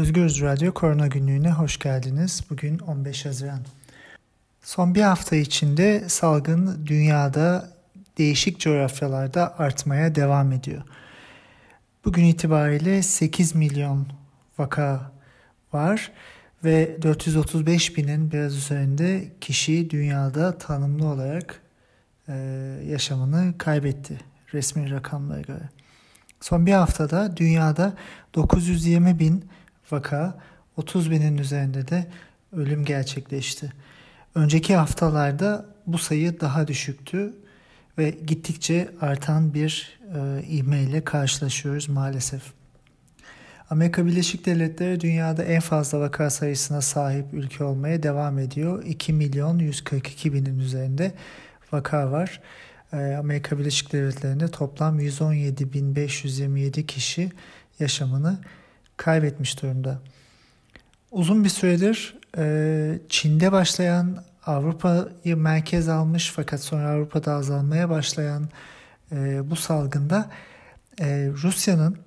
Özgürüz Radyo Korona Günlüğü'ne hoş geldiniz. Bugün 15 Haziran. Son bir hafta içinde salgın dünyada değişik coğrafyalarda artmaya devam ediyor. Bugün itibariyle 8 milyon vaka var ve 435 binin biraz üzerinde kişi dünyada tanımlı olarak e, yaşamını kaybetti resmi rakamlara göre. Son bir haftada dünyada 920 bin vaka, 30 binin üzerinde de ölüm gerçekleşti. Önceki haftalarda bu sayı daha düşüktü ve gittikçe artan bir e, ivmeyle karşılaşıyoruz maalesef. Amerika Birleşik Devletleri dünyada en fazla vaka sayısına sahip ülke olmaya devam ediyor. 2 milyon 142 binin üzerinde vaka var. E, Amerika Birleşik Devletleri'nde toplam 117.527 kişi yaşamını kaybetmiş durumda. Uzun bir süredir e, Çin'de başlayan Avrupa'yı merkez almış fakat sonra Avrupa'da azalmaya başlayan e, bu salgında e, Rusya'nın,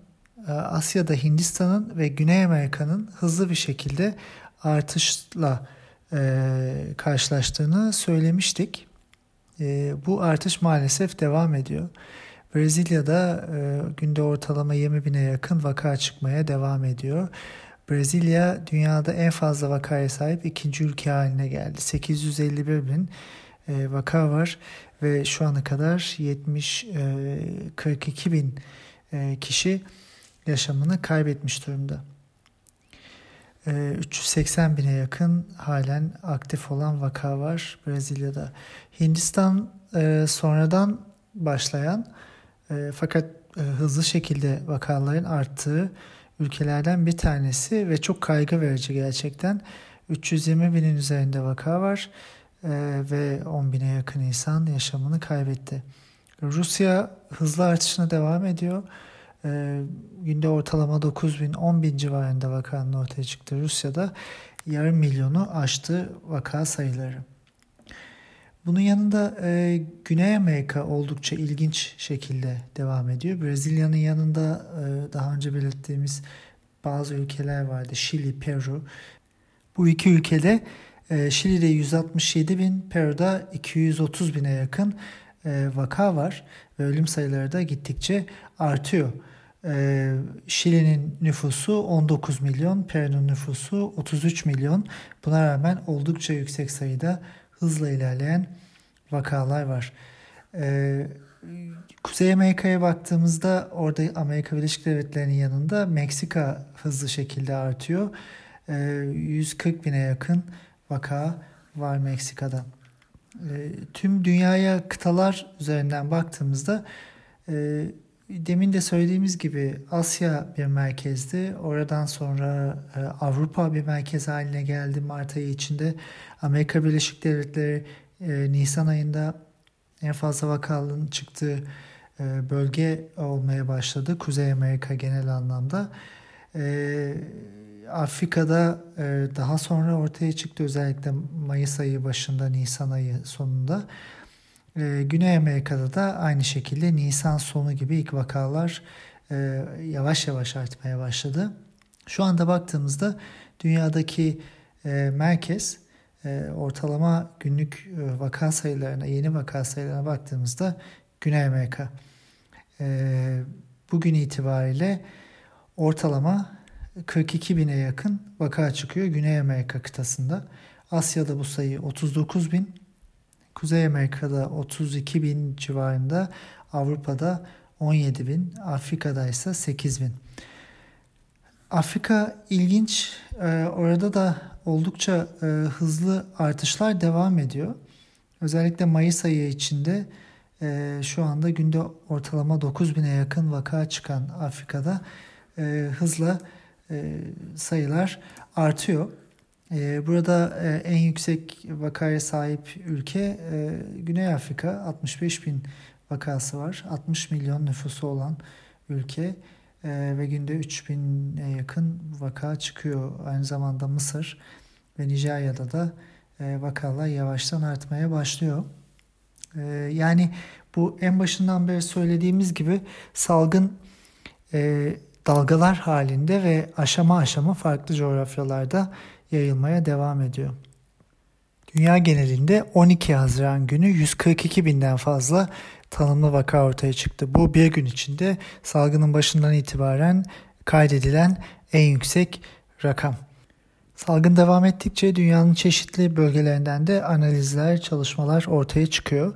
e, Asya'da Hindistan'ın ve Güney Amerika'nın hızlı bir şekilde artışla e, karşılaştığını söylemiştik. E, bu artış maalesef devam ediyor. Brezilya'da e, günde ortalama 20 bine yakın vaka çıkmaya devam ediyor. Brezilya dünyada en fazla vakaya sahip ikinci ülke haline geldi. 851 bin e, vaka var ve şu ana kadar 70 e, 42 bin e, kişi yaşamını kaybetmiş durumda. E, 380 bine yakın halen aktif olan vaka var Brezilya'da. Hindistan e, sonradan başlayan e, fakat e, hızlı şekilde vakaların arttığı ülkelerden bir tanesi ve çok kaygı verici gerçekten. 320 binin üzerinde vaka var e, ve 10 bine yakın insan yaşamını kaybetti. Rusya hızlı artışına devam ediyor. E, günde ortalama 9 bin 10 bin civarında vakanın ortaya çıktı Rusya'da yarım milyonu aştı vaka sayıları. Bunun yanında e, Güney Amerika oldukça ilginç şekilde devam ediyor. Brezilya'nın yanında e, daha önce belirttiğimiz bazı ülkeler vardı. Şili, Peru. Bu iki ülkede e, Şili'de 167 bin, Peru'da 230 bine yakın e, vaka var ve ölüm sayıları da gittikçe artıyor. E, Şili'nin nüfusu 19 milyon, Peru'nun nüfusu 33 milyon. Buna rağmen oldukça yüksek sayıda hızla ilerleyen vakalar var. Ee, Kuzey Amerika'ya baktığımızda orada Amerika Birleşik Devletleri'nin yanında Meksika hızlı şekilde artıyor. Ee, 140 bine yakın vaka var Meksika'da. Ee, tüm dünyaya kıtalar üzerinden baktığımızda e, demin de söylediğimiz gibi Asya bir merkezdi. Oradan sonra e, Avrupa bir merkez haline geldi Mart ayı içinde. Amerika Birleşik Devletleri e, Nisan ayında en fazla vakalının çıktığı e, bölge olmaya başladı. Kuzey Amerika genel anlamda. Afrika'da daha sonra ortaya çıktı özellikle Mayıs ayı başında Nisan ayı sonunda. E, Güney Amerika'da da aynı şekilde Nisan sonu gibi ilk vakalar e, yavaş yavaş artmaya başladı. Şu anda baktığımızda dünyadaki e, merkez e, ortalama günlük vaka sayılarına, yeni vaka sayılarına baktığımızda Güney Amerika. Bugün itibariyle ortalama 42 bine yakın vaka çıkıyor Güney Amerika kıtasında. Asya'da bu sayı 39 bin, Kuzey Amerika'da 32 bin civarında, Avrupa'da 17 bin, Afrika'da ise 8 bin. Afrika ilginç. Ee, orada da oldukça e, hızlı artışlar devam ediyor. Özellikle Mayıs ayı içinde e, şu anda günde ortalama 9 bine yakın vaka çıkan Afrika'da e, hızla sayılar artıyor. E, burada e, en yüksek vakaya sahip ülke e, Güney Afrika 65 bin vakası var. 60 milyon nüfusu olan ülke e, ve günde 3000'e yakın vaka çıkıyor. Aynı zamanda Mısır ve Nijerya'da da e, vakalar yavaştan artmaya başlıyor. E, yani bu en başından beri söylediğimiz gibi salgın dalgalar halinde ve aşama aşama farklı coğrafyalarda yayılmaya devam ediyor. Dünya genelinde 12 Haziran günü 142 binden fazla tanımlı vaka ortaya çıktı. Bu bir gün içinde salgının başından itibaren kaydedilen en yüksek rakam. Salgın devam ettikçe dünyanın çeşitli bölgelerinden de analizler, çalışmalar ortaya çıkıyor.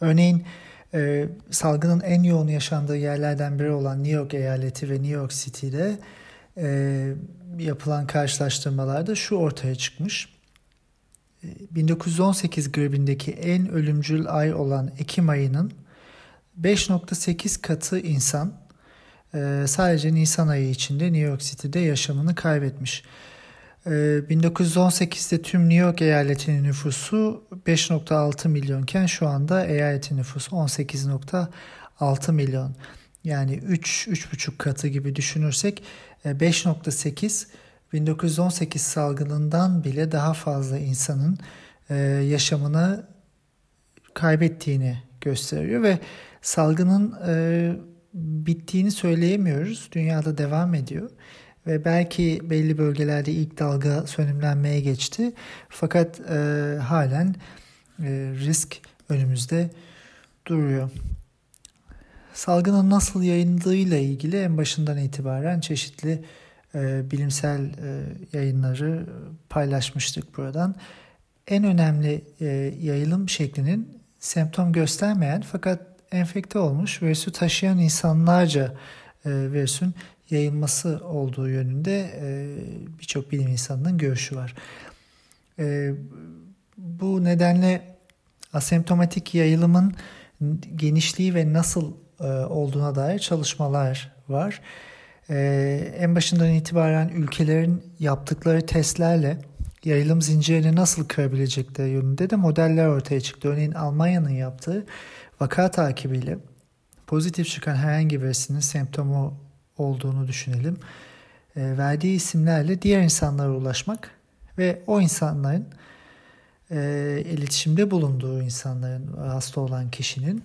Örneğin e, salgının en yoğun yaşandığı yerlerden biri olan New York eyaleti ve New York City'de e, yapılan karşılaştırmalarda şu ortaya çıkmış. 1918 e, gribindeki en ölümcül ay olan Ekim ayının 5.8 katı insan e, sadece Nisan ayı içinde New York City'de yaşamını kaybetmiş. 1918'de ee, tüm New York eyaletinin nüfusu 5.6 milyonken şu anda eyaletin nüfusu 18.6 milyon. Yani 3-3,5 katı gibi düşünürsek 5.8 e, 1918 salgınından bile daha fazla insanın e, yaşamını kaybettiğini gösteriyor ve salgının e, bittiğini söyleyemiyoruz. Dünyada devam ediyor ve belki belli bölgelerde ilk dalga sönümlenmeye geçti. Fakat halen risk önümüzde duruyor. Salgının nasıl yayındığıyla ilgili en başından itibaren çeşitli e, bilimsel e, yayınları paylaşmıştık buradan. En önemli e, yayılım şeklinin semptom göstermeyen fakat enfekte olmuş virüsü taşıyan insanlarca e, virüsün yayılması olduğu yönünde e, birçok bilim insanının görüşü var. E, bu nedenle asemptomatik yayılımın genişliği ve nasıl olduğuna dair çalışmalar var. E, en başından itibaren ülkelerin yaptıkları testlerle yayılım zincirini nasıl kırabilecekleri yönünde de modeller ortaya çıktı. Örneğin Almanya'nın yaptığı vaka takibiyle pozitif çıkan herhangi birisinin semptomu olduğunu düşünelim. E, verdiği isimlerle diğer insanlara ulaşmak ve o insanların e, iletişimde bulunduğu insanların hasta olan kişinin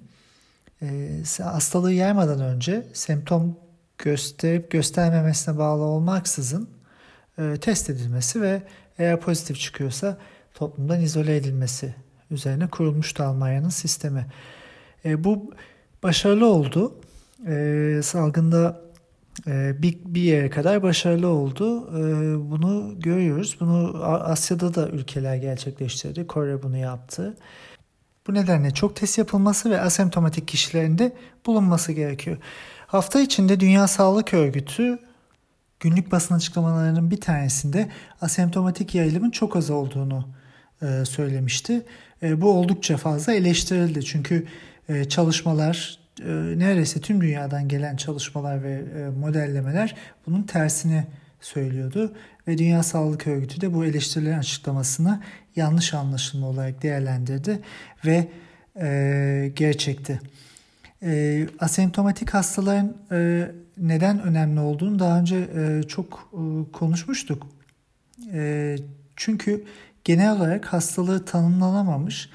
e, hastalığı yaymadan önce semptom gösterip göstermemesine bağlı olmaksızın e, test edilmesi ve eğer pozitif çıkıyorsa toplumdan izole edilmesi üzerine kurulmuştu Almanya'nın sistemi. E, bu başarılı oldu. E, salgında ee, bir, bir yere kadar başarılı oldu. Ee, bunu görüyoruz. Bunu Asya'da da ülkeler gerçekleştirdi. Kore bunu yaptı. Bu nedenle çok test yapılması ve asemptomatik kişilerinde bulunması gerekiyor. Hafta içinde Dünya Sağlık Örgütü günlük basın açıklamalarının bir tanesinde asemptomatik yayılımın çok az olduğunu e, söylemişti. E, bu oldukça fazla eleştirildi. Çünkü e, çalışmalar neredeyse tüm dünyadan gelen çalışmalar ve modellemeler bunun tersini söylüyordu. Ve Dünya Sağlık Örgütü de bu eleştirilerin açıklamasını yanlış anlaşılma olarak değerlendirdi ve e, gerçekti. E, asemptomatik hastaların e, neden önemli olduğunu daha önce e, çok e, konuşmuştuk. E, çünkü genel olarak hastalığı tanımlanamamış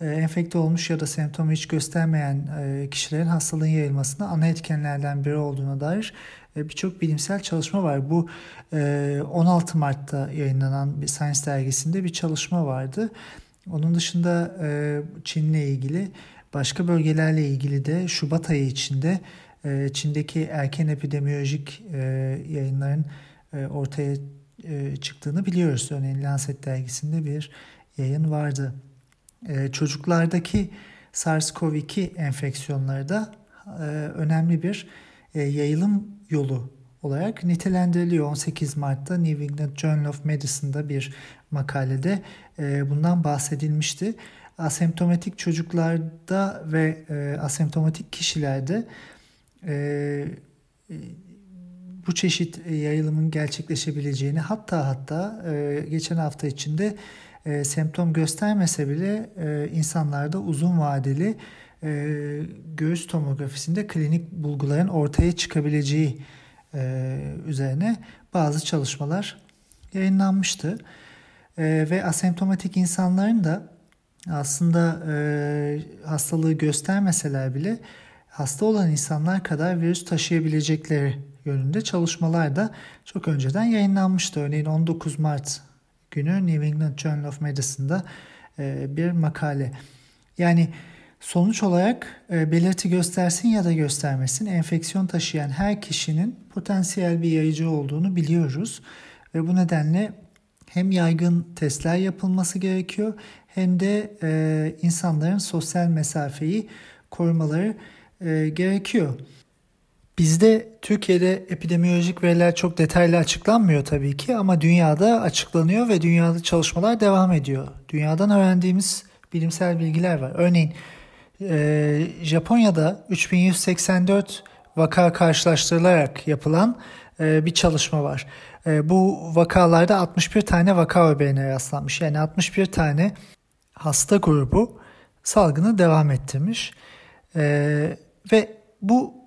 enfekte olmuş ya da semptomu hiç göstermeyen e, kişilerin hastalığın yayılmasında ana etkenlerden biri olduğuna dair e, birçok bilimsel çalışma var. Bu 16 Mart'ta yayınlanan bir Science dergisinde bir çalışma vardı. Onun dışında Çin'le ilgili başka bölgelerle ilgili de Şubat ayı içinde Çin'deki erken epidemiyolojik yayınların ortaya çıktığını biliyoruz. Örneğin Lancet dergisinde bir yayın vardı. Ee, çocuklardaki SARS-CoV-2 enfeksiyonları da e, önemli bir e, yayılım yolu olarak nitelendiriliyor. 18 Mart'ta New England Journal of Medicine'da bir makalede e, bundan bahsedilmişti. Asemptomatik çocuklarda ve asemptomatik kişilerde bu çeşit yayılımın gerçekleşebileceğini hatta hatta geçen hafta içinde e, semptom göstermese bile e, insanlarda uzun vadeli e, göğüs tomografisinde klinik bulguların ortaya çıkabileceği e, üzerine bazı çalışmalar yayınlanmıştı. E, ve asemptomatik insanların da aslında e, hastalığı göstermeseler bile hasta olan insanlar kadar virüs taşıyabilecekleri yönünde çalışmalar da çok önceden yayınlanmıştı. Örneğin 19 Mart günü New England Journal of Medicine'da e, bir makale. Yani sonuç olarak e, belirti göstersin ya da göstermesin enfeksiyon taşıyan her kişinin potansiyel bir yayıcı olduğunu biliyoruz. Ve bu nedenle hem yaygın testler yapılması gerekiyor hem de e, insanların sosyal mesafeyi korumaları gerekiyor. Bizde Türkiye'de epidemiolojik veriler çok detaylı açıklanmıyor tabii ki ama dünyada açıklanıyor ve dünyada çalışmalar devam ediyor. Dünyadan öğrendiğimiz bilimsel bilgiler var. Örneğin e, Japonya'da 3184 vaka karşılaştırılarak yapılan e, bir çalışma var. E, bu vakalarda 61 tane vaka öbeğine rastlanmış. Yani 61 tane hasta grubu salgını devam ettirmiş. Ve bu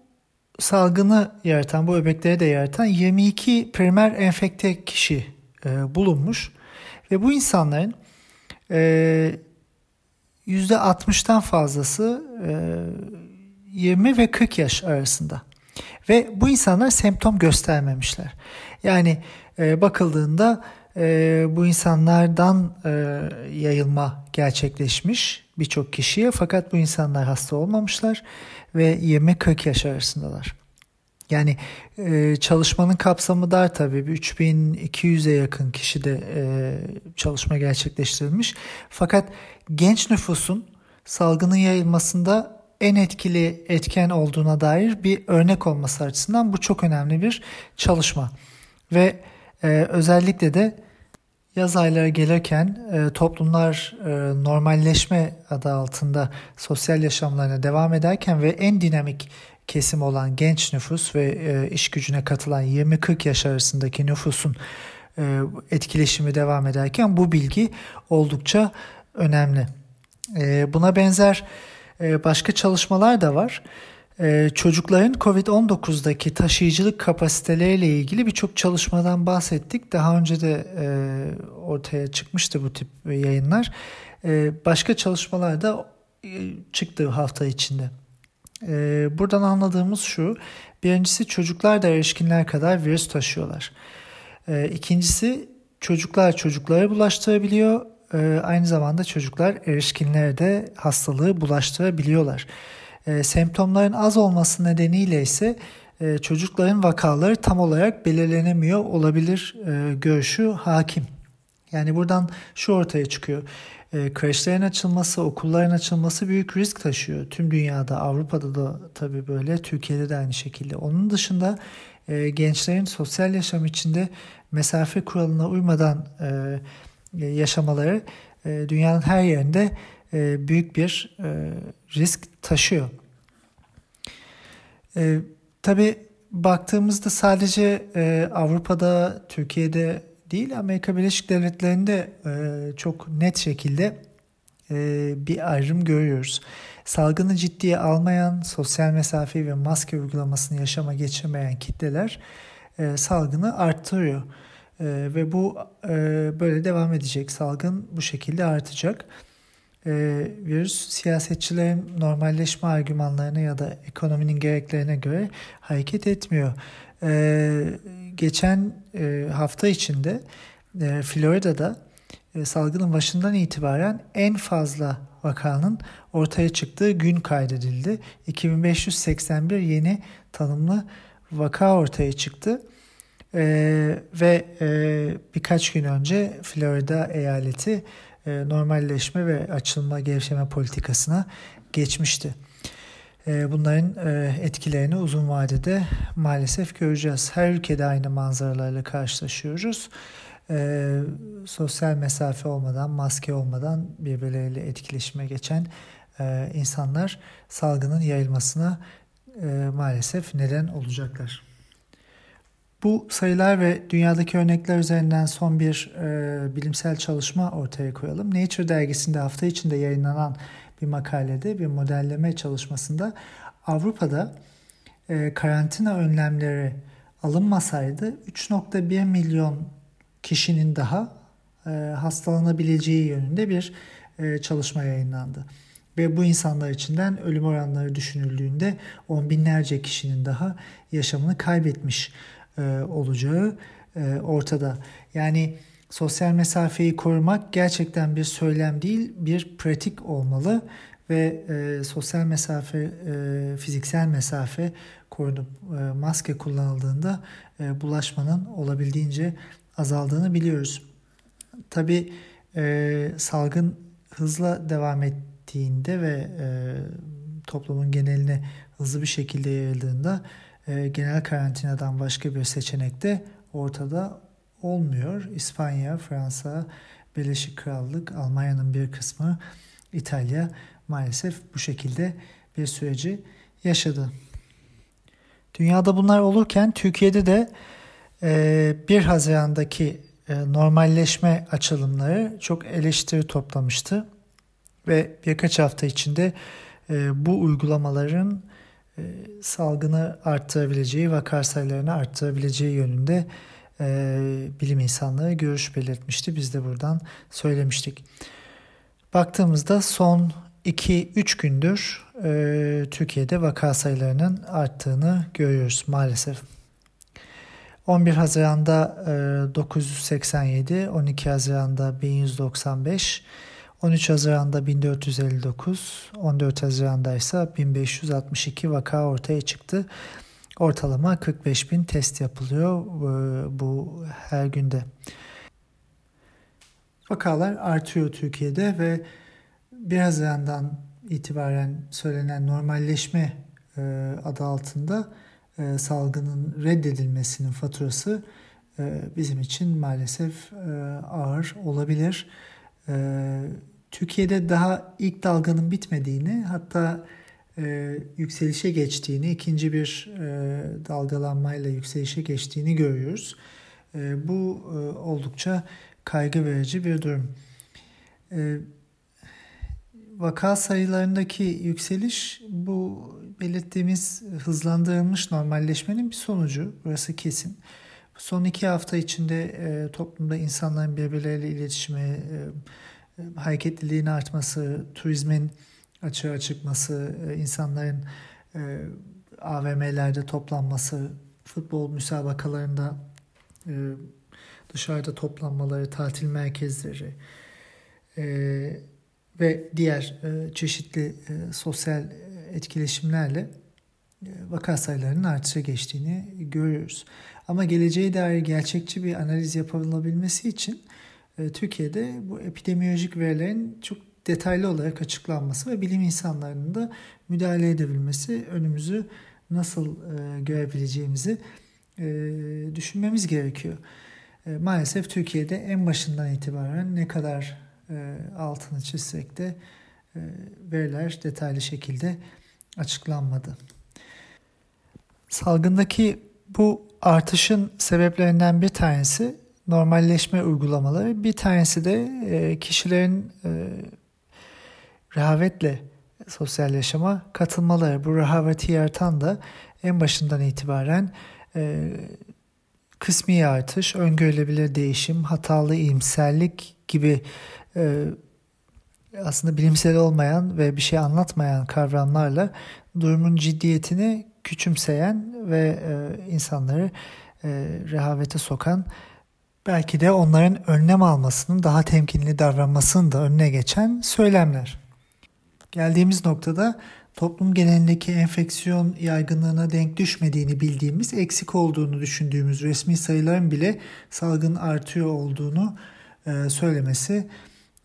salgını yaratan, bu öbekleri de yaratan 22 primer enfekte kişi e, bulunmuş. Ve bu insanların e, %60'tan fazlası e, 20 ve 40 yaş arasında. Ve bu insanlar semptom göstermemişler. Yani e, bakıldığında e, bu insanlardan e, yayılma gerçekleşmiş birçok kişiye fakat bu insanlar hasta olmamışlar ve 20-40 yaş arasındalar. Yani e, çalışmanın kapsamı dar tabii. 3200'e yakın kişi de e, çalışma gerçekleştirilmiş. Fakat genç nüfusun salgının yayılmasında en etkili etken olduğuna dair bir örnek olması açısından bu çok önemli bir çalışma. Ve e, özellikle de yaz ayları gelirken e, toplumlar e, normalleşme adı altında sosyal yaşamlarına devam ederken ve en dinamik kesim olan genç nüfus ve e, iş gücüne katılan 20-40 yaş arasındaki nüfusun e, etkileşimi devam ederken bu bilgi oldukça önemli. Buna benzer başka çalışmalar da var. Çocukların COVID-19'daki taşıyıcılık kapasiteleriyle ilgili birçok çalışmadan bahsettik. Daha önce de e, ortaya çıkmıştı bu tip yayınlar. E, başka çalışmalar da e, çıktı hafta içinde. E, buradan anladığımız şu. Birincisi çocuklar da erişkinler kadar virüs taşıyorlar. E, ikincisi çocuklar çocuklara bulaştırabiliyor. Aynı zamanda çocuklar erişkinlere de hastalığı bulaştırabiliyorlar. E, semptomların az olması nedeniyle ise e, çocukların vakaları tam olarak belirlenemiyor olabilir e, görüşü hakim. Yani buradan şu ortaya çıkıyor. E, kreşlerin açılması, okulların açılması büyük risk taşıyor. Tüm dünyada, Avrupa'da da tabii böyle, Türkiye'de de aynı şekilde. Onun dışında e, gençlerin sosyal yaşam içinde mesafe kuralına uymadan e, yaşamaları e, dünyanın her yerinde e, büyük bir e, risk taşıyor. E, tabii baktığımızda sadece e, Avrupa'da, Türkiye'de değil Amerika Birleşik Devletleri'nde e, çok net şekilde e, bir ayrım görüyoruz. Salgını ciddiye almayan, sosyal mesafe ve maske uygulamasını yaşama geçirmeyen kitleler e, salgını arttırıyor. E, ve bu e, böyle devam edecek. Salgın bu şekilde artacak. E, virüs siyasetçilerin normalleşme argümanlarına ya da ekonominin gereklerine göre hareket etmiyor. E, geçen e, hafta içinde e, Florida'da e, salgının başından itibaren en fazla vakanın ortaya çıktığı gün kaydedildi. 2581 yeni tanımlı vaka ortaya çıktı. Ee, ve e, birkaç gün önce Florida eyaleti normalleşme ve açılma gevşeme politikasına geçmişti. Ee, bunların e, etkilerini uzun vadede maalesef göreceğiz. Her ülkede aynı manzaralarla karşılaşıyoruz. Sosyal mesafe olmadan, maske olmadan birbirleriyle etkileşime geçen e, insanlar salgının yayılmasına e, maalesef neden olacaklar. Bu sayılar ve dünyadaki örnekler üzerinden son bir bilimsel çalışma ortaya koyalım. Nature dergisinde hafta içinde yayınlanan bir makalede bir modelleme çalışmasında Avrupa'da e, karantina önlemleri alınmasaydı 3.1 milyon kişinin daha e, hastalanabileceği yönünde bir e, çalışma yayınlandı. Ve bu insanlar içinden ölüm oranları düşünüldüğünde on binlerce kişinin daha yaşamını kaybetmiş e, olacağı e, ortada. Yani sosyal mesafeyi korumak gerçekten bir söylem değil, bir pratik olmalı ve e, sosyal mesafe, fiziksel mesafe korunup maske kullanıldığında bulaşmanın olabildiğince azaldığını biliyoruz. Tabi salgın hızla devam ettiğinde ve toplumun geneline hızlı bir şekilde yayıldığında e, genel karantinadan başka bir seçenek de ortada olmuyor. İspanya, Fransa, Birleşik Krallık, Almanya'nın bir kısmı, İtalya maalesef bu şekilde bir süreci yaşadı. Dünyada bunlar olurken Türkiye'de de 1 e, Haziran'daki e, normalleşme açılımları çok eleştiri toplamıştı ve birkaç hafta içinde e, bu uygulamaların salgını arttırabileceği, vaka sayılarını arttırabileceği yönünde bilim insanları görüş belirtmişti. Biz de buradan söylemiştik. Baktığımızda son 2-3 gündür e, Türkiye'de vaka sayılarının arttığını görüyoruz maalesef. 11 Haziran'da e, 987, 12 Haziran'da 1195, 13 Haziran'da 1459, 14 Haziran'da ise 1562 vaka ortaya çıktı. Ortalama 45 bin test yapılıyor e, bu her günde. Vakalar artıyor Türkiye'de ve 1 Haziran'dan itibaren söylenen normalleşme e, adı altında e, salgının reddedilmesinin faturası bizim için maalesef ağır olabilir. Türkiye'de daha ilk dalganın bitmediğini hatta e, yükselişe geçtiğini, ikinci bir e, dalgalanmayla yükselişe geçtiğini görüyoruz. E, bu e, oldukça kaygı verici bir durum. E, vaka sayılarındaki yükseliş bu belirttiğimiz hızlandırılmış normalleşmenin bir sonucu. Burası kesin. Son iki hafta içinde e, toplumda insanların birbirleriyle iletişimi, e, e, hareketliliğin artması, turizmin açığa çıkması, e, insanların e, AVM'lerde toplanması, futbol müsabakalarında e, dışarıda toplanmaları, tatil merkezleri, ve diğer çeşitli sosyal etkileşimlerle vaka sayılarının artışa geçtiğini görüyoruz. Ama geleceğe dair gerçekçi bir analiz yapılabilmesi için Türkiye'de bu epidemiyolojik verilerin çok detaylı olarak açıklanması ve bilim insanlarının da müdahale edebilmesi önümüzü nasıl e, görebileceğimizi e, düşünmemiz gerekiyor. E, maalesef Türkiye'de en başından itibaren ne kadar e, altını çizsek de e, veriler detaylı şekilde açıklanmadı. Salgındaki bu artışın sebeplerinden bir tanesi normalleşme uygulamaları, bir tanesi de e, kişilerin rehavetle sosyal yaşama katılmaları. Bu rehaveti yaratan da en başından itibaren kısmi artış, öngörülebilir değişim, hatalı iyimserlik gibi e, aslında bilimsel olmayan ve bir şey anlatmayan kavramlarla durumun ciddiyetini küçümseyen ve e, insanları e, rehavete sokan belki de onların önlem almasının daha temkinli davranmasının da önüne geçen söylemler. Geldiğimiz noktada toplum genelindeki enfeksiyon yaygınlığına denk düşmediğini bildiğimiz, eksik olduğunu düşündüğümüz resmi sayıların bile salgın artıyor olduğunu e, söylemesi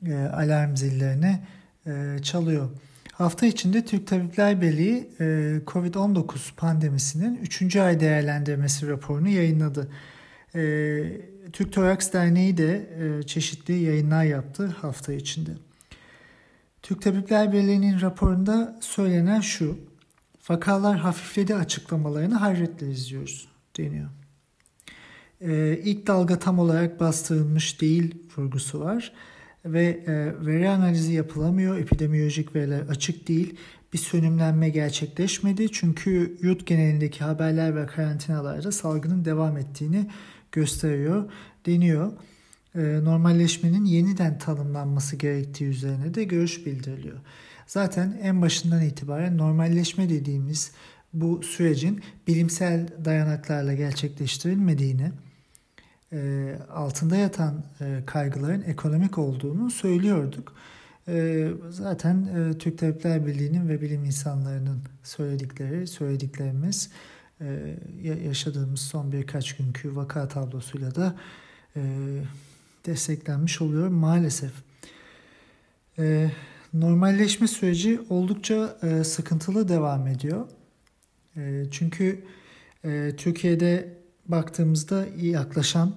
e, alarm zillerini e, çalıyor. Hafta içinde Türk Tabipler Birliği e, COVID-19 pandemisinin 3. ay değerlendirmesi raporunu yayınladı. Türk Toraks Derneği de e, çeşitli yayınlar yaptı hafta içinde. Türk Tabipler Birliği'nin raporunda söylenen şu, vakalar hafifledi açıklamalarını hayretle izliyoruz deniyor. Ee, ilk dalga tam olarak bastırılmış değil vurgusu var ve e, veri analizi yapılamıyor. Epidemiyolojik veriler açık değil. Bir sönümlenme gerçekleşmedi. Çünkü yurt genelindeki haberler ve karantinalarda salgının devam ettiğini gösteriyor deniyor. E, normalleşmenin yeniden tanımlanması gerektiği üzerine de görüş bildiriliyor. Zaten en başından itibaren normalleşme dediğimiz bu sürecin bilimsel dayanaklarla gerçekleştirilmediğini, e, altında yatan e, kaygıların ekonomik olduğunu söylüyorduk. E, zaten Türk Tabipler Birliği'nin ve bilim insanlarının söyledikleri, söylediklerimiz yaşadığımız son birkaç günkü vaka tablosuyla da desteklenmiş oluyor maalesef. Normalleşme süreci oldukça sıkıntılı devam ediyor. Çünkü Türkiye'de baktığımızda yaklaşan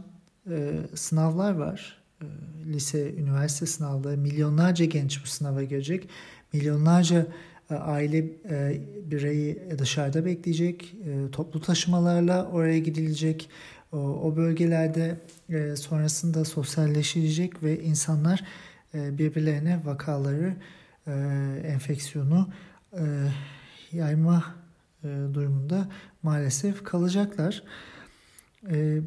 e, sınavlar var. E, lise, üniversite sınavları. Milyonlarca genç bu sınava girecek. Milyonlarca e, aile e, bireyi dışarıda bekleyecek. E, toplu taşımalarla oraya gidilecek. O, bölgelerde e, sonrasında sosyalleşilecek ve insanlar e, birbirlerine vakaları, e, enfeksiyonu e, yayma e, durumunda maalesef kalacaklar e,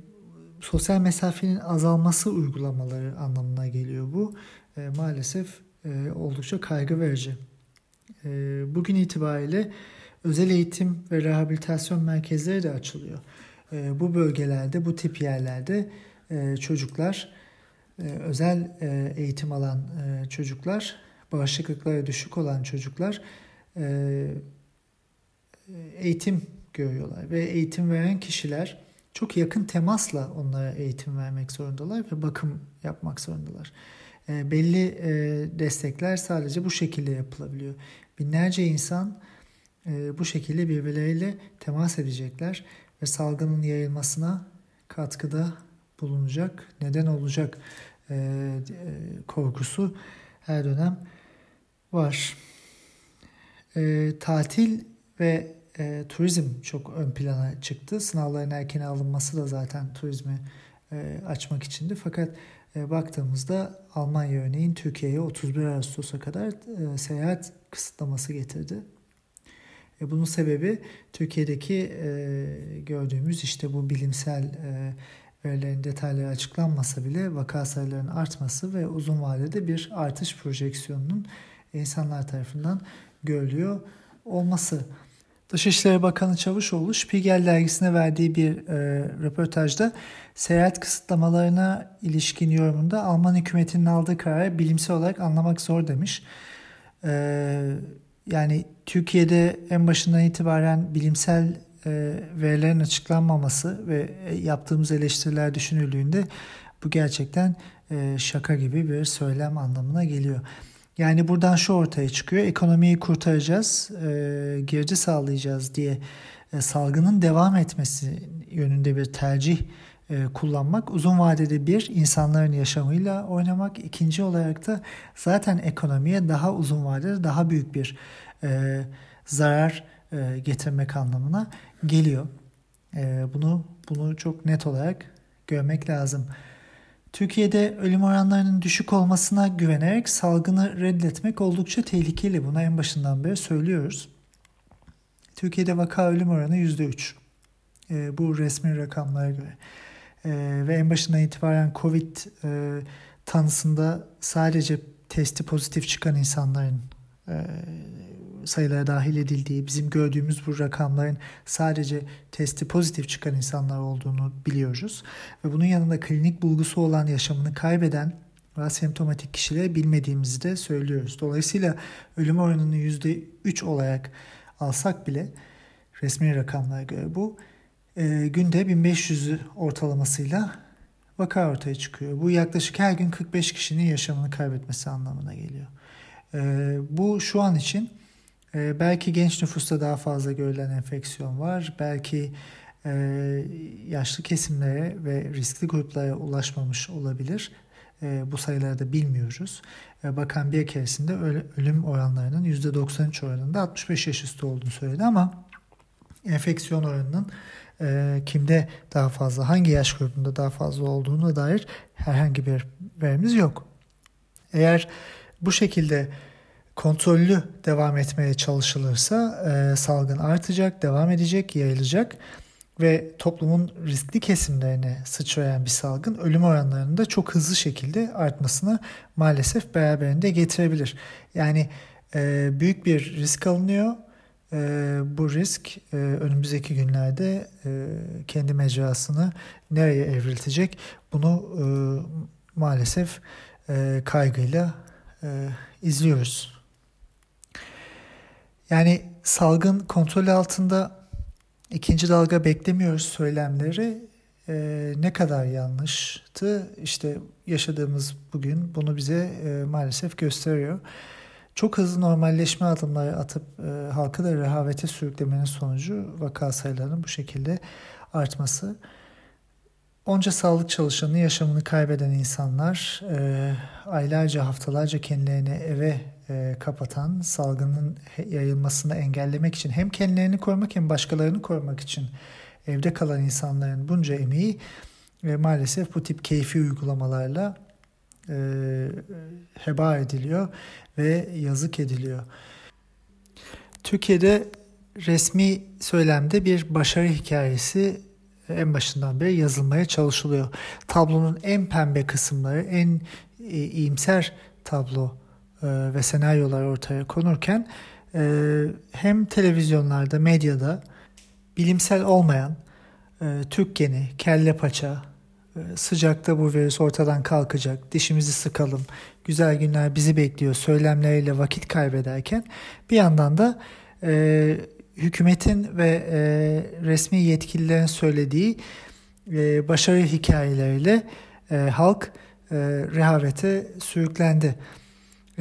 sosyal mesafenin azalması uygulamaları anlamına geliyor bu. E, maalesef e, oldukça kaygı verici. E, bugün itibariyle özel eğitim ve rehabilitasyon merkezleri de açılıyor. E, bu bölgelerde, bu tip yerlerde e, çocuklar, e, özel e, eğitim alan çocuklar, bağışıklıkları düşük olan çocuklar eğitim görüyorlar ve eğitim veren kişiler çok yakın temasla onlara eğitim vermek zorundalar ve bakım yapmak zorundalar. E, belli e, destekler sadece bu şekilde yapılabiliyor. Binlerce insan e, bu şekilde birbirleriyle temas edecekler ve salgının yayılmasına katkıda bulunacak, neden olacak e, korkusu her dönem var. Tatil ve e, turizm çok ön plana çıktı. Sınavların erken alınması da zaten turizmi e, açmak içindi. Fakat baktığımızda Almanya örneğin Türkiye'ye 31 Ağustos'a kadar e, seyahat kısıtlaması getirdi. E, bunun sebebi Türkiye'deki e, gördüğümüz işte bu bilimsel e, verilerin detayları açıklanmasa bile vaka sayılarının artması ve uzun vadede bir artış projeksiyonunun insanlar tarafından görülüyor olması. Dışişleri Bakanı Çavuşoğlu Spiegel dergisine verdiği bir e, röportajda seyahat kısıtlamalarına ilişkin yorumunda Alman hükümetinin aldığı kararı bilimsel olarak anlamak zor demiş. E, yani Türkiye'de en başından itibaren bilimsel e, verilerin açıklanmaması ve e, yaptığımız eleştiriler düşünüldüğünde bu gerçekten e, şaka gibi bir söylem anlamına geliyor. Yani buradan şu ortaya çıkıyor. Ekonomiyi kurtaracağız, e, girdi sağlayacağız diye e, salgının devam etmesi yönünde bir tercih e, kullanmak. Uzun vadede bir insanların yaşamıyla oynamak. İkinci olarak da zaten ekonomiye daha uzun vadede daha büyük bir e, zarar e, getirmek anlamına geliyor. E, bunu bunu çok net olarak görmek lazım. Türkiye'de ölüm oranlarının düşük olmasına güvenerek salgını reddetmek oldukça tehlikeli. Bunu en başından beri söylüyoruz. Türkiye'de vaka ölüm oranı %3. E, bu resmi rakamlara göre. E, ve en başından itibaren COVID e, tanısında sadece testi pozitif çıkan insanların e, sayılara dahil edildiği, bizim gördüğümüz bu rakamların sadece testi pozitif çıkan insanlar olduğunu biliyoruz. Ve bunun yanında klinik bulgusu olan yaşamını kaybeden ve semptomatik kişilere bilmediğimizi de söylüyoruz. Dolayısıyla ölüm oranını %3 olarak alsak bile resmi rakamlara göre bu e, günde 1500 ortalamasıyla vaka ortaya çıkıyor. Bu yaklaşık her gün 45 kişinin yaşamını kaybetmesi anlamına geliyor. E, bu şu an için e, belki genç nüfusta daha fazla görülen enfeksiyon var. Belki e, yaşlı kesimlere ve riskli gruplara ulaşmamış olabilir. E, bu sayıları da bilmiyoruz. E, bakan bir keresinde ölüm oranlarının %93 oranında 65 yaş üstü olduğunu söyledi ama enfeksiyon oranının kimde daha fazla, hangi yaş grubunda daha fazla olduğuna dair herhangi bir verimiz yok. Eğer bu şekilde kontrollü devam etmeye çalışılırsa e, salgın artacak, devam edecek, yayılacak ve toplumun riskli kesimlerine sıçrayan bir salgın ölüm oranlarının da çok hızlı şekilde artmasına maalesef beraberinde getirebilir. Yani e, büyük bir risk alınıyor. E, bu risk e, önümüzdeki günlerde e, kendi mecrasını nereye evriltecek bunu e, maalesef e, kaygıyla e, izliyoruz. Yani salgın kontrol altında ikinci dalga beklemiyoruz söylemleri e, ne kadar yanlıştı işte yaşadığımız bugün bunu bize e, maalesef gösteriyor. Çok hızlı normalleşme adımları atıp e, halkı da rehavete sürüklemenin sonucu vaka sayılarının bu şekilde artması. Onca sağlık çalışanı yaşamını kaybeden insanlar, e, aylarca haftalarca kendilerini eve e, kapatan, salgının yayılmasını engellemek için hem kendilerini korumak hem başkalarını korumak için evde kalan insanların bunca emeği e, maalesef bu tip keyfi uygulamalarla e, heba ediliyor ve yazık ediliyor. Türkiye'de resmi söylemde bir başarı hikayesi en başından beri yazılmaya çalışılıyor. Tablonun en pembe kısımları, en e, iyimser tablo ve senaryolar ortaya konurken e, hem televizyonlarda, medyada bilimsel olmayan Türk geni, kelle paça, sıcakta bu virüs ortadan kalkacak, dişimizi sıkalım, güzel günler bizi bekliyor söylemleriyle vakit kaybederken bir yandan da hükümetin ve e, resmi yetkililerin söylediği e, başarı hikayeleriyle e, halk e, rehavete sürüklendi.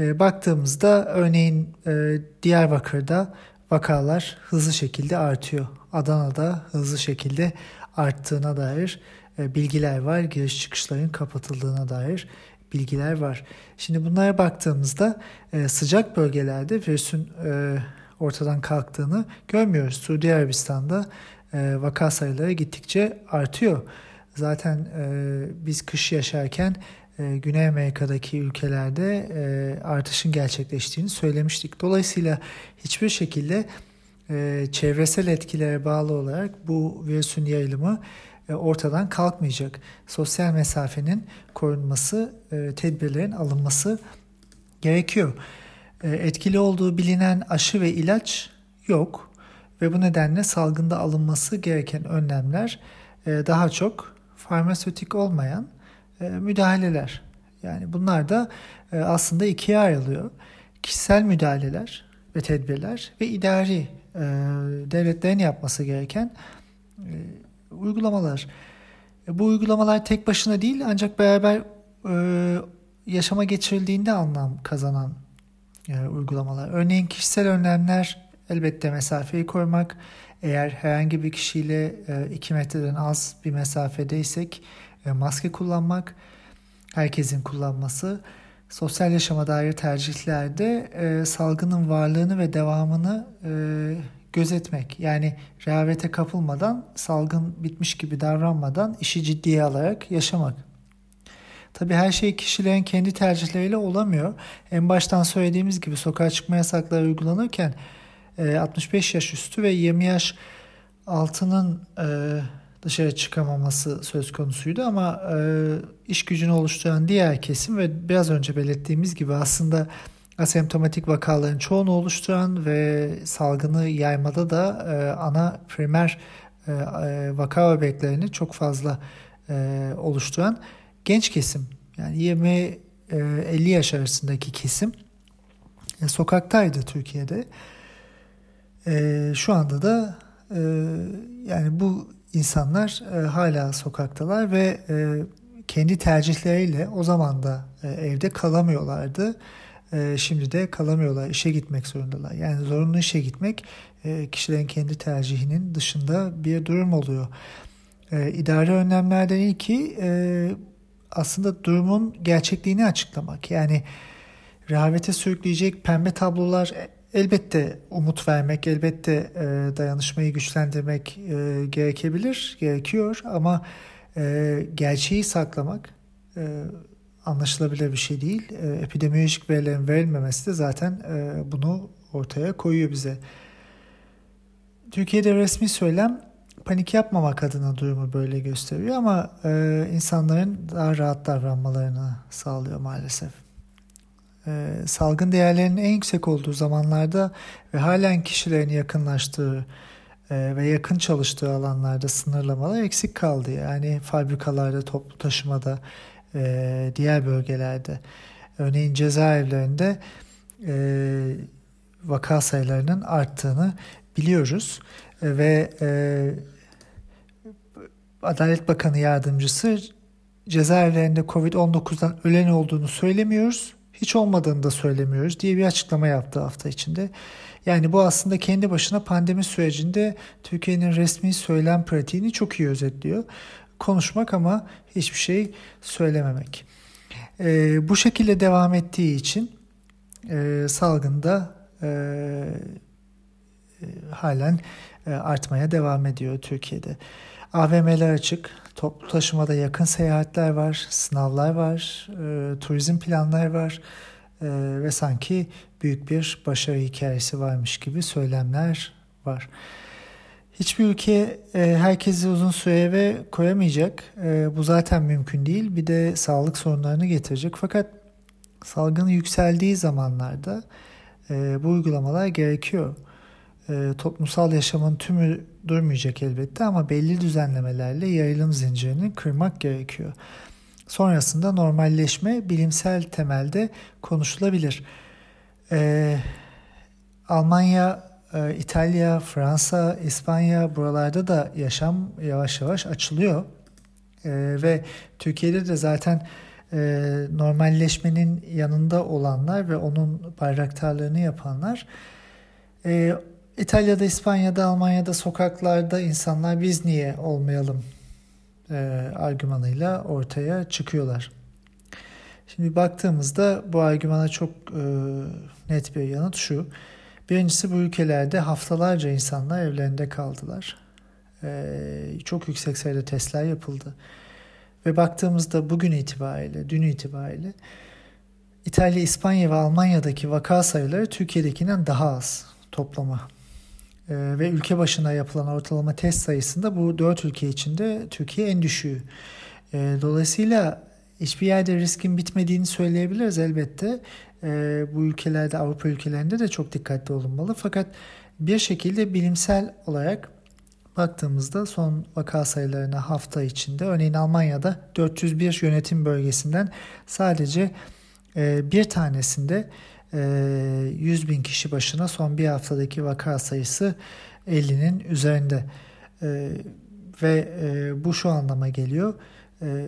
E, baktığımızda örneğin e, Diyarbakır'da vakalar hızlı şekilde artıyor. Adana'da hızlı şekilde arttığına dair e, bilgiler var. Giriş çıkışların kapatıldığına dair bilgiler var. Şimdi bunlara baktığımızda e, sıcak bölgelerde virüsün e, ortadan kalktığını görmüyoruz. Suudi Arabistan'da e, vaka sayıları gittikçe artıyor. Zaten e, biz kış yaşarken e, Güney Amerika'daki ülkelerde e, artışın gerçekleştiğini söylemiştik. Dolayısıyla hiçbir şekilde e, çevresel etkilere bağlı olarak bu virüsün yayılımı ortadan kalkmayacak. Sosyal mesafenin korunması, tedbirlerin alınması gerekiyor. Etkili olduğu bilinen aşı ve ilaç yok ve bu nedenle salgında alınması gereken önlemler daha çok farmasötik olmayan müdahaleler. Yani bunlar da aslında ikiye ayrılıyor. Kişisel müdahaleler ve tedbirler ve idari devletlerin yapması gereken uygulamalar. Bu uygulamalar tek başına değil ancak beraber yaşama geçirildiğinde anlam kazanan e, uygulamalar. Örneğin kişisel önlemler elbette mesafeyi korumak. Eğer herhangi bir kişiyle 2 e, metreden az bir mesafedeysek e, maske kullanmak, herkesin kullanması. Sosyal yaşama dair tercihlerde e, salgının varlığını ve devamını e, gözetmek. Yani rehavete kapılmadan, salgın bitmiş gibi davranmadan işi ciddiye alarak yaşamak. Tabii her şey kişilerin kendi tercihleriyle olamıyor. En baştan söylediğimiz gibi sokağa çıkma yasakları uygulanırken 65 e, yaş üstü ve 20 yaş altının e, dışarı çıkamaması söz konusuydu ama e, iş gücünü oluşturan diğer kesim ve biraz önce belirttiğimiz gibi aslında asemptomatik vakaların çoğunu oluşturan ve salgını yaymada da ana primer vaka öbeklerini çok fazla oluşturan genç kesim yani 20-50 e, yaş arasındaki kesim e, sokaktaydı Türkiye'de. E, şu anda da yani bu insanlar hala sokaktalar ve kendi tercihleriyle o zaman da evde kalamıyorlardı. Şimdi de kalamıyorlar, işe gitmek zorundalar. Yani zorunlu işe gitmek kişilerin kendi tercihinin dışında bir durum oluyor. İdari önlemlerden ilki aslında durumun gerçekliğini açıklamak. Yani rehavete sürükleyecek pembe tablolar e, elbette umut vermek, elbette e, dayanışmayı güçlendirmek e, gerekebilir, gerekiyor ama e, gerçeği saklamak e, anlaşılabilir bir şey değil. E, epidemiolojik verilerin verilmemesi de zaten e, bunu ortaya koyuyor bize. Türkiye'de resmi söylem panik yapmamak adına durumu böyle gösteriyor ama e, insanların daha rahat davranmalarını sağlıyor maalesef. E, e, salgın değerlerinin en yüksek olduğu zamanlarda ve halen kişilerin yakınlaştığı e, ve yakın çalıştığı alanlarda sınırlamalar eksik kaldı. Yani fabrikalarda, toplu taşımada, e, diğer bölgelerde. Örneğin cezaevlerinde e, vaka sayılarının arttığını biliyoruz e, ve Adalet Bakanı Yardımcısı cezaevlerinde Covid-19'dan ölen olduğunu söylemiyoruz, hiç olmadığını da söylemiyoruz diye bir açıklama yaptı hafta içinde. Yani bu aslında kendi başına pandemi sürecinde Türkiye'nin resmi söylem pratiğini çok iyi özetliyor. Konuşmak ama hiçbir şey söylememek. E, bu şekilde devam ettiği için e, salgında e, e, halen e, artmaya devam ediyor Türkiye'de. AVM'ler açık, toplu taşımada yakın seyahatler var, sınavlar var, e, turizm planlar var e, ve sanki büyük bir başarı hikayesi varmış gibi söylemler var. Hiçbir ülke e, herkesi uzun süre eve koyamayacak. E, bu zaten mümkün değil. Bir de sağlık sorunlarını getirecek. Fakat salgın yükseldiği zamanlarda e, bu uygulamalar gerekiyor. E, toplumsal yaşamın tümü durmayacak elbette ama belli düzenlemelerle yayılım zincirini kırmak gerekiyor. Sonrasında normalleşme bilimsel temelde konuşulabilir. E, Almanya ee, İtalya, Fransa, İspanya buralarda da yaşam yavaş yavaş açılıyor. Ee, ve Türkiye'de de zaten e, normalleşmenin yanında olanlar ve onun bayraktarlığını yapanlar e, İtalya'da, İspanya'da, Almanya'da sokaklarda insanlar biz niye olmayalım e, argümanıyla ortaya çıkıyorlar. Şimdi baktığımızda bu argümana çok e, net bir yanıt şu. Birincisi bu ülkelerde haftalarca insanlar evlerinde kaldılar. Ee, çok yüksek sayıda testler yapıldı. Ve baktığımızda bugün itibariyle, dün itibariyle İtalya, İspanya ve Almanya'daki vaka sayıları Türkiye'dekinden daha az toplama. Ee, ve ülke başına yapılan ortalama test sayısında bu dört ülke içinde Türkiye en düşüğü. Ee, dolayısıyla hiçbir yerde riskin bitmediğini söyleyebiliriz elbette e, bu ülkelerde Avrupa ülkelerinde de çok dikkatli olunmalı. Fakat bir şekilde bilimsel olarak baktığımızda son vaka sayılarına hafta içinde örneğin Almanya'da 401 yönetim bölgesinden sadece e, bir tanesinde 100 bin kişi başına son bir haftadaki vaka sayısı 50'nin üzerinde e, ve e, bu şu anlama geliyor. E,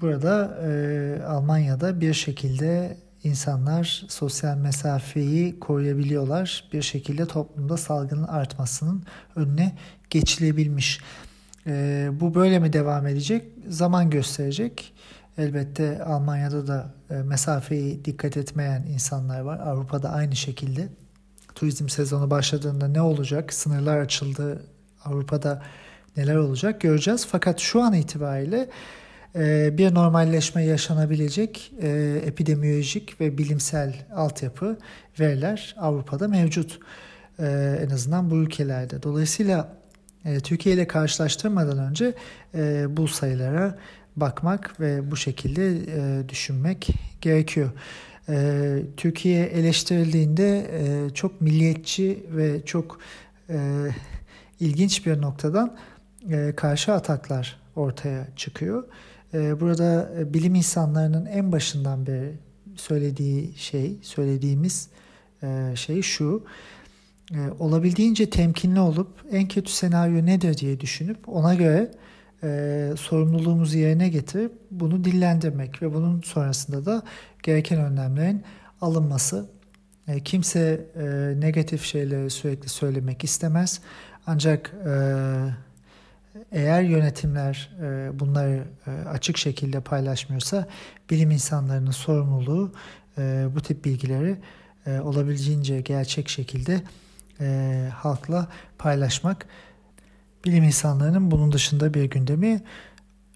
burada e, Almanya'da bir şekilde insanlar sosyal mesafeyi koruyabiliyorlar. Bir şekilde toplumda salgının artmasının önüne geçilebilmiş. E, bu böyle mi devam edecek? Zaman gösterecek. Elbette Almanya'da da e, mesafeyi dikkat etmeyen insanlar var. Avrupa'da aynı şekilde. Turizm sezonu başladığında ne olacak? Sınırlar açıldı. Avrupa'da neler olacak göreceğiz. Fakat şu an itibariyle ee, bir normalleşme yaşanabilecek e, epidemiyolojik ve bilimsel altyapı veriler Avrupa'da mevcut. E, en azından bu ülkelerde. Dolayısıyla e, Türkiye ile karşılaştırmadan önce bu sayılara bakmak ve bu şekilde düşünmek gerekiyor. Türkiye eleştirildiğinde çok milliyetçi ve çok ilginç bir noktadan karşı ataklar ortaya çıkıyor. Ee, burada e, bilim insanlarının en başından beri söylediği şey, söylediğimiz e, şey şu. E, olabildiğince temkinli olup en kötü senaryo nedir diye düşünüp ona göre sorumluluğumuzu yerine getirip bunu dillendirmek ve bunun sonrasında da gereken önlemlerin alınması. kimse negatif şeyleri sürekli söylemek istemez. Ancak eğer yönetimler e, bunları e, açık şekilde paylaşmıyorsa bilim insanlarının sorumluluğu e, bu tip bilgileri olabildiğince gerçek şekilde halkla paylaşmak. Bilim insanlarının bunun dışında bir gündemi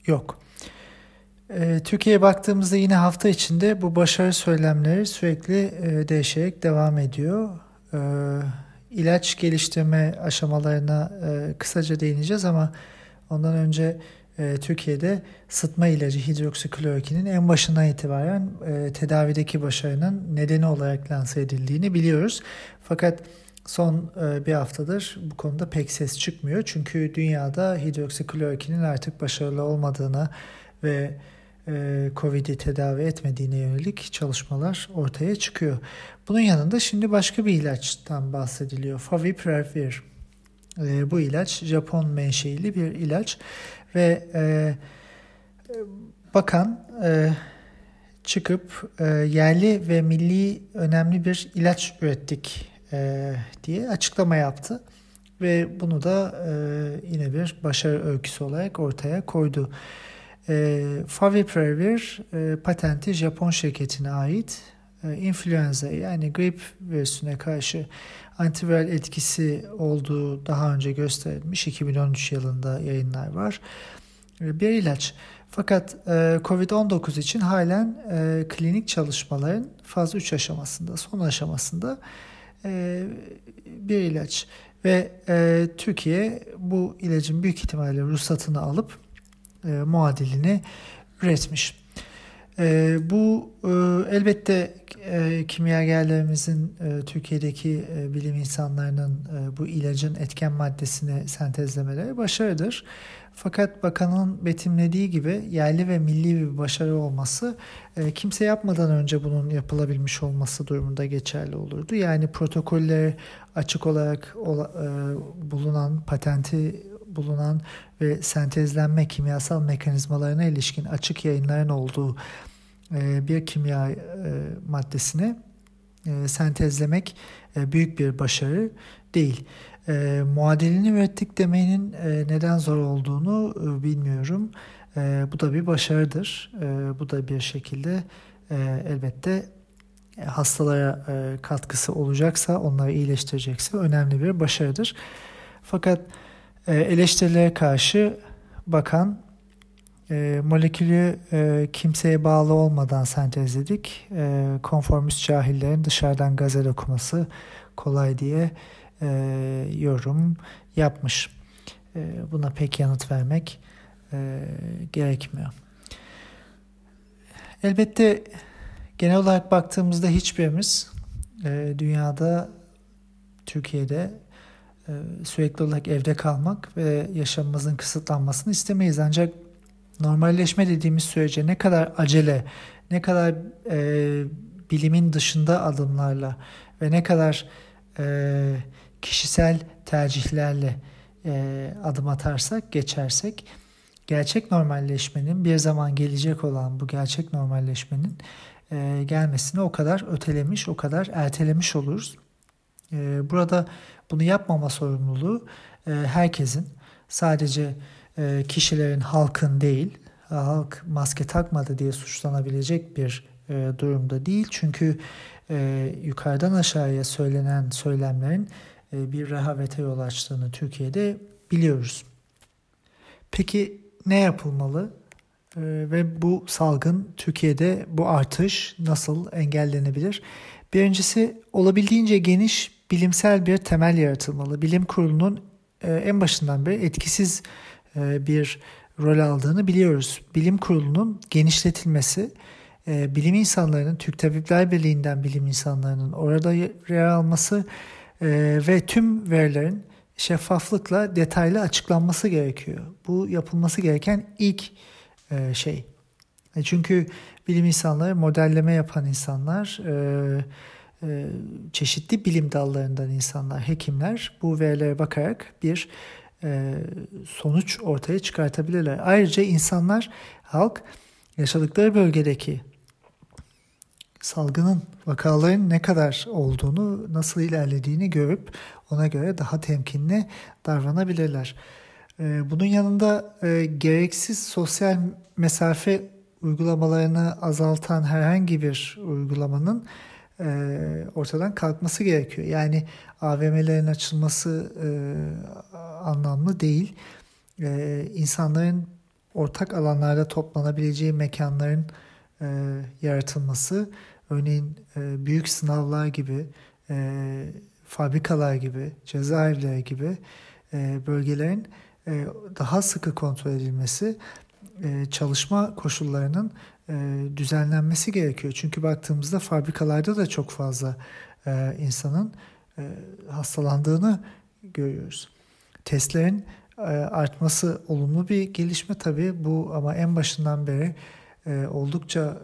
yok. Türkiye'ye baktığımızda yine hafta içinde bu başarı söylemleri sürekli değişerek devam ediyor. İlaç geliştirme aşamalarına kısaca değineceğiz ama Ondan önce e, Türkiye'de sıtma ilacı hidroksiklorokinin en başından itibaren e, tedavideki başarının nedeni olarak lanse edildiğini biliyoruz. Fakat son e, bir haftadır bu konuda pek ses çıkmıyor. Çünkü dünyada hidroksiklorokinin artık başarılı olmadığına ve e, Covid'i tedavi etmediğine yönelik çalışmalar ortaya çıkıyor. Bunun yanında şimdi başka bir ilaçtan bahsediliyor. Favipiravir. E, bu ilaç Japon menşeili bir ilaç ve bakan çıkıp yerli ve milli önemli bir ilaç ürettik e, diye açıklama yaptı ve bunu da e, yine bir başarı öyküsü olarak ortaya koydu. E, Favipiravir e, patenti Japon şirketine ait e, influenza yani grip virüsüne karşı antiviral etkisi olduğu daha önce gösterilmiş 2013 yılında yayınlar var. E, bir ilaç. Fakat e, COVID-19 için halen e, klinik çalışmaların faz 3 aşamasında, son aşamasında e, bir ilaç. Ve e, Türkiye bu ilacın büyük ihtimalle ruhsatını alıp e, muadilini üretmiş. Bu elbette e, kimyagerlerimizin Türkiye'deki bilim insanlarının bu ilacın etken maddesini sentezlemeleri başarıdır. Fakat bakanın betimlediği gibi yerli ve milli bir başarı olması e, kimse yapmadan önce bunun yapılabilmiş olması durumunda geçerli olurdu. Yani protokoller açık olarak ola, e, bulunan patenti bulunan ve sentezlenme kimyasal mekanizmalarına ilişkin açık yayınların olduğu e, bir kimya maddesini sentezlemek büyük bir başarı değil. Muadilini ürettik demenin neden zor olduğunu bilmiyorum. Bu da bir başarıdır. Bu da bir şekilde elbette hastalara katkısı olacaksa, onları iyileştirecekse önemli bir başarıdır. Fakat eleştirilere karşı bakan e, molekülü e, kimseye bağlı olmadan sentezledik. E, konformist cahillerin dışarıdan gazel okuması kolay diye e, yorum yapmış. E, buna pek yanıt vermek e, gerekmiyor. Elbette genel olarak baktığımızda hiçbirimiz e, dünyada, Türkiye'de e, sürekli olarak evde kalmak ve yaşamımızın kısıtlanmasını istemeyiz. Ancak normalleşme dediğimiz sürece ne kadar acele, ne kadar e, bilimin dışında adımlarla ve ne kadar e, kişisel tercihlerle e, adım atarsak, geçersek gerçek normalleşmenin bir zaman gelecek olan bu gerçek normalleşmenin e, gelmesini o kadar ötelemiş, o kadar ertelemiş oluruz. E, burada bunu yapmama sorumluluğu e, herkesin sadece e, kişilerin halkın değil, halk maske takmadı diye suçlanabilecek bir e, durumda değil. Çünkü e, yukarıdan aşağıya söylenen söylemlerin bir rehavete yol açtığını Türkiye'de biliyoruz. Peki ne yapılmalı? ve bu salgın Türkiye'de bu artış nasıl engellenebilir? Birincisi olabildiğince geniş bilimsel bir temel yaratılmalı. Bilim kurulunun en başından beri etkisiz e, bir rol aldığını biliyoruz. Bilim kurulunun genişletilmesi, e, bilim insanlarının, Türk Tabipler Birliği'nden bilim insanlarının orada yer alması e, ve tüm verilerin şeffaflıkla detaylı açıklanması gerekiyor. Bu yapılması gereken ilk şey. Çünkü bilim insanları, modelleme yapan insanlar, çeşitli bilim dallarından insanlar, hekimler bu verilere bakarak bir e, sonuç ortaya çıkartabilirler. Ayrıca insanlar, halk yaşadıkları bölgedeki salgının vakaların ne kadar olduğunu, nasıl ilerlediğini görüp ona göre daha temkinli davranabilirler. E, bunun yanında e, gereksiz sosyal mesafe uygulamalarını azaltan herhangi bir uygulamanın e, ortadan kalkması gerekiyor. Yani AVM'lerin açılması e, anlamlı değil. İnsanların ortak alanlarda toplanabileceği mekanların yaratılması, örneğin e, büyük sınavlar gibi, e, fabrikalar gibi, cezaevleri gibi e, bölgelerin daha sıkı kontrol edilmesi, çalışma koşullarının düzenlenmesi gerekiyor. Çünkü baktığımızda fabrikalarda da çok fazla insanın hastalandığını görüyoruz. Testlerin artması olumlu bir gelişme tabii bu ama en başından beri oldukça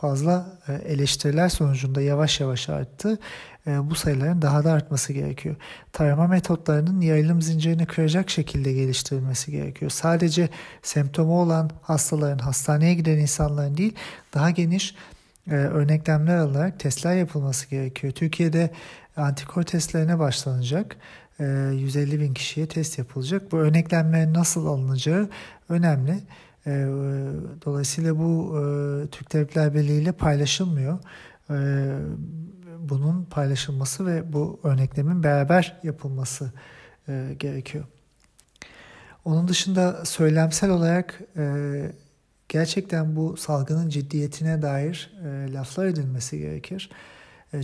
fazla e, eleştiriler sonucunda yavaş yavaş arttı. E, bu sayıların daha da artması gerekiyor. Tarama metotlarının yayılım zincirini kıracak şekilde geliştirilmesi gerekiyor. Sadece semptomu olan hastaların, hastaneye giden insanların değil, daha geniş e, örneklemler alarak testler yapılması gerekiyor. Türkiye'de antikor testlerine başlanacak. 150 bin kişiye test yapılacak. Bu örneklenmenin nasıl alınacağı önemli. E, dolayısıyla bu e, Türk Tabipler Birliği ile paylaşılmıyor. E, bunun paylaşılması ve bu örneklemin beraber yapılması gerekiyor. Onun dışında söylemsel olarak gerçekten bu salgının ciddiyetine dair laflar edilmesi gerekir.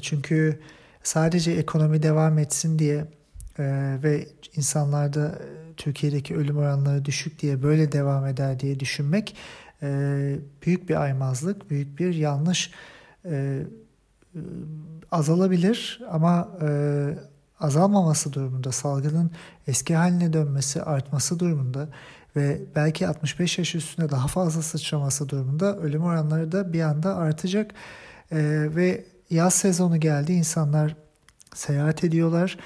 Çünkü sadece ekonomi devam etsin diye ve insanlarda Türkiye'deki ölüm oranları düşük diye böyle devam eder diye düşünmek e, büyük bir aymazlık, büyük bir yanlış. E, e, azalabilir ama e, azalmaması durumunda, salgının eski haline dönmesi, artması durumunda ve belki 65 yaş üstünde daha fazla sıçraması durumunda ölüm oranları da bir anda artacak. E, ve yaz sezonu geldi, insanlar seyahat ediyorlar,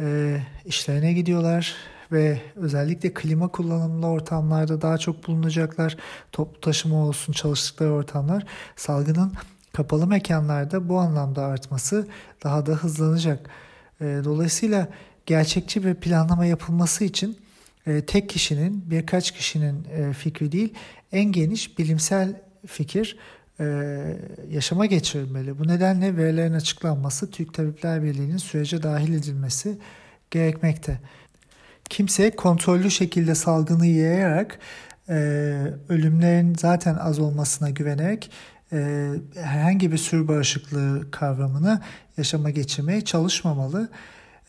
e, işlerine gidiyorlar, ve özellikle klima kullanımlı ortamlarda daha çok bulunacaklar. Toplu taşıma olsun çalıştıkları ortamlar salgının kapalı mekanlarda bu anlamda artması daha da hızlanacak. Dolayısıyla gerçekçi bir planlama yapılması için tek kişinin birkaç kişinin fikri değil en geniş bilimsel fikir yaşama geçirilmeli. Bu nedenle verilerin açıklanması Türk Tabipler Birliği'nin sürece dahil edilmesi gerekmekte kimse kontrollü şekilde salgını yayarak e, ölümlerin zaten az olmasına güvenerek e, herhangi bir sürü bağışıklığı kavramını yaşama geçirmeye çalışmamalı.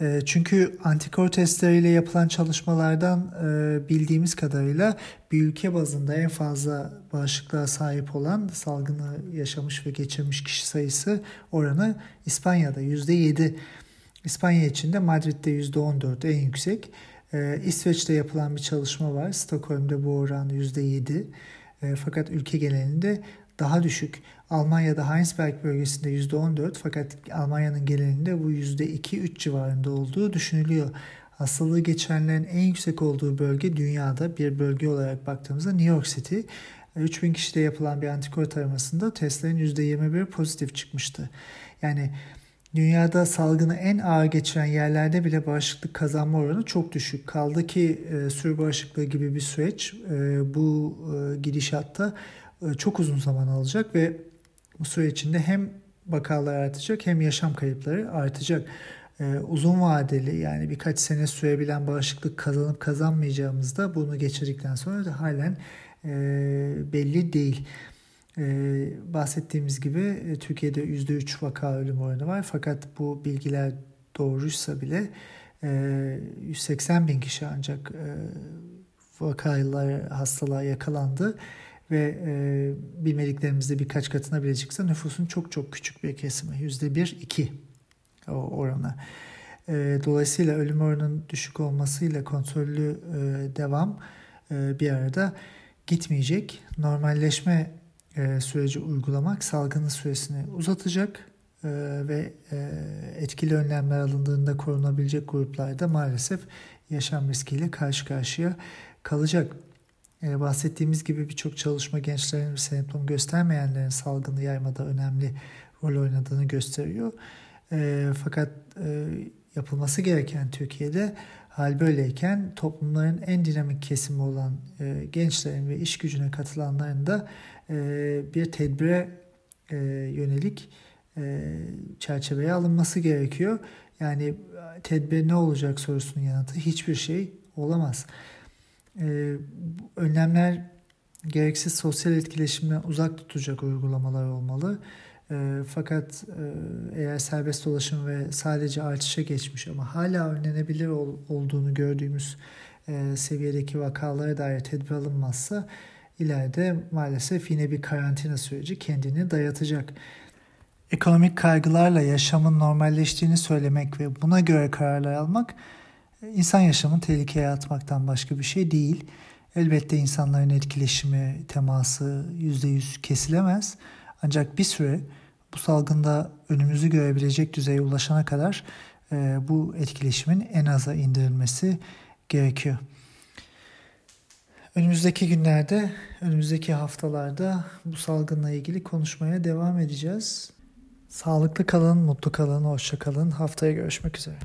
E, çünkü antikor testleriyle yapılan çalışmalardan e, bildiğimiz kadarıyla bir ülke bazında en fazla bağışıklığa sahip olan salgını yaşamış ve geçirmiş kişi sayısı oranı İspanya'da %7. İspanya için de Madrid'de %14 en yüksek. Ee, İsveç'te yapılan bir çalışma var. Stockholm'da bu oran %7. Ee, fakat ülke genelinde daha düşük. Almanya'da Heinsberg bölgesinde %14 fakat Almanya'nın genelinde bu %2-3 civarında olduğu düşünülüyor. Hastalığı geçenlerin en yüksek olduğu bölge dünyada bir bölge olarak baktığımızda New York City. 3000 kişide yapılan bir antikor taramasında testlerin %21 pozitif çıkmıştı. Yani Dünyada salgını en ağır geçiren yerlerde bile bağışıklık kazanma oranı çok düşük. Kaldı ki e, sürü bağışıklığı gibi bir süreç e, bu e, gidişatta e, çok uzun zaman alacak ve bu süre içinde hem vakalar artacak hem yaşam kayıpları artacak. E, uzun vadeli yani birkaç sene sürebilen bağışıklık kazanıp kazanmayacağımızda bunu geçirdikten sonra da halen e, belli değil. Ee, bahsettiğimiz gibi e, Türkiye'de %3 vaka ölüm oranı var. Fakat bu bilgiler doğruysa bile e, 180 bin kişi ancak e, vakalar hastalığa yakalandı ve e, bilmediklerimizde birkaç katına bile çıksa nüfusun çok çok küçük bir kesimi yüzde bir iki o oranı. E, dolayısıyla ölüm oranının düşük olmasıyla kontrollü e, devam e, bir arada gitmeyecek. Normalleşme e, süreci uygulamak salgının süresini uzatacak e, ve e, etkili önlemler alındığında korunabilecek gruplarda maalesef yaşam riskiyle karşı karşıya kalacak. Bahsettiğimiz gibi birçok çalışma gençlerin ve semptom göstermeyenlerin salgını yaymada önemli rol oynadığını gösteriyor. Fakat yapılması gereken Türkiye'de hal böyleyken toplumların en dinamik kesimi olan gençlerin ve iş gücüne katılanların da bir tedbire e, yönelik e, çerçeveye alınması gerekiyor. Yani tedbir ne olacak sorusunun yanıtı hiçbir şey olamaz. Önlemler gereksiz sosyal etkileşimden uzak tutacak uygulamalar olmalı. fakat eğer serbest dolaşım ve sadece artışa geçmiş ama hala önlenebilir olduğunu gördüğümüz e, seviyedeki vakalara dair tedbir alınmazsa ileride maalesef yine bir karantina süreci kendini dayatacak. Ekonomik kaygılarla yaşamın normalleştiğini söylemek ve buna göre kararlar almak insan yaşamını tehlikeye atmaktan başka bir şey değil. Elbette insanların etkileşimi, teması %100 kesilemez. Ancak bir süre bu salgında önümüzü görebilecek düzeye ulaşana kadar e, bu etkileşimin en aza indirilmesi gerekiyor. Önümüzdeki günlerde, önümüzdeki haftalarda bu salgınla ilgili konuşmaya devam edeceğiz. Sağlıklı kalın, mutlu kalın, hoşça kalın. Haftaya görüşmek üzere.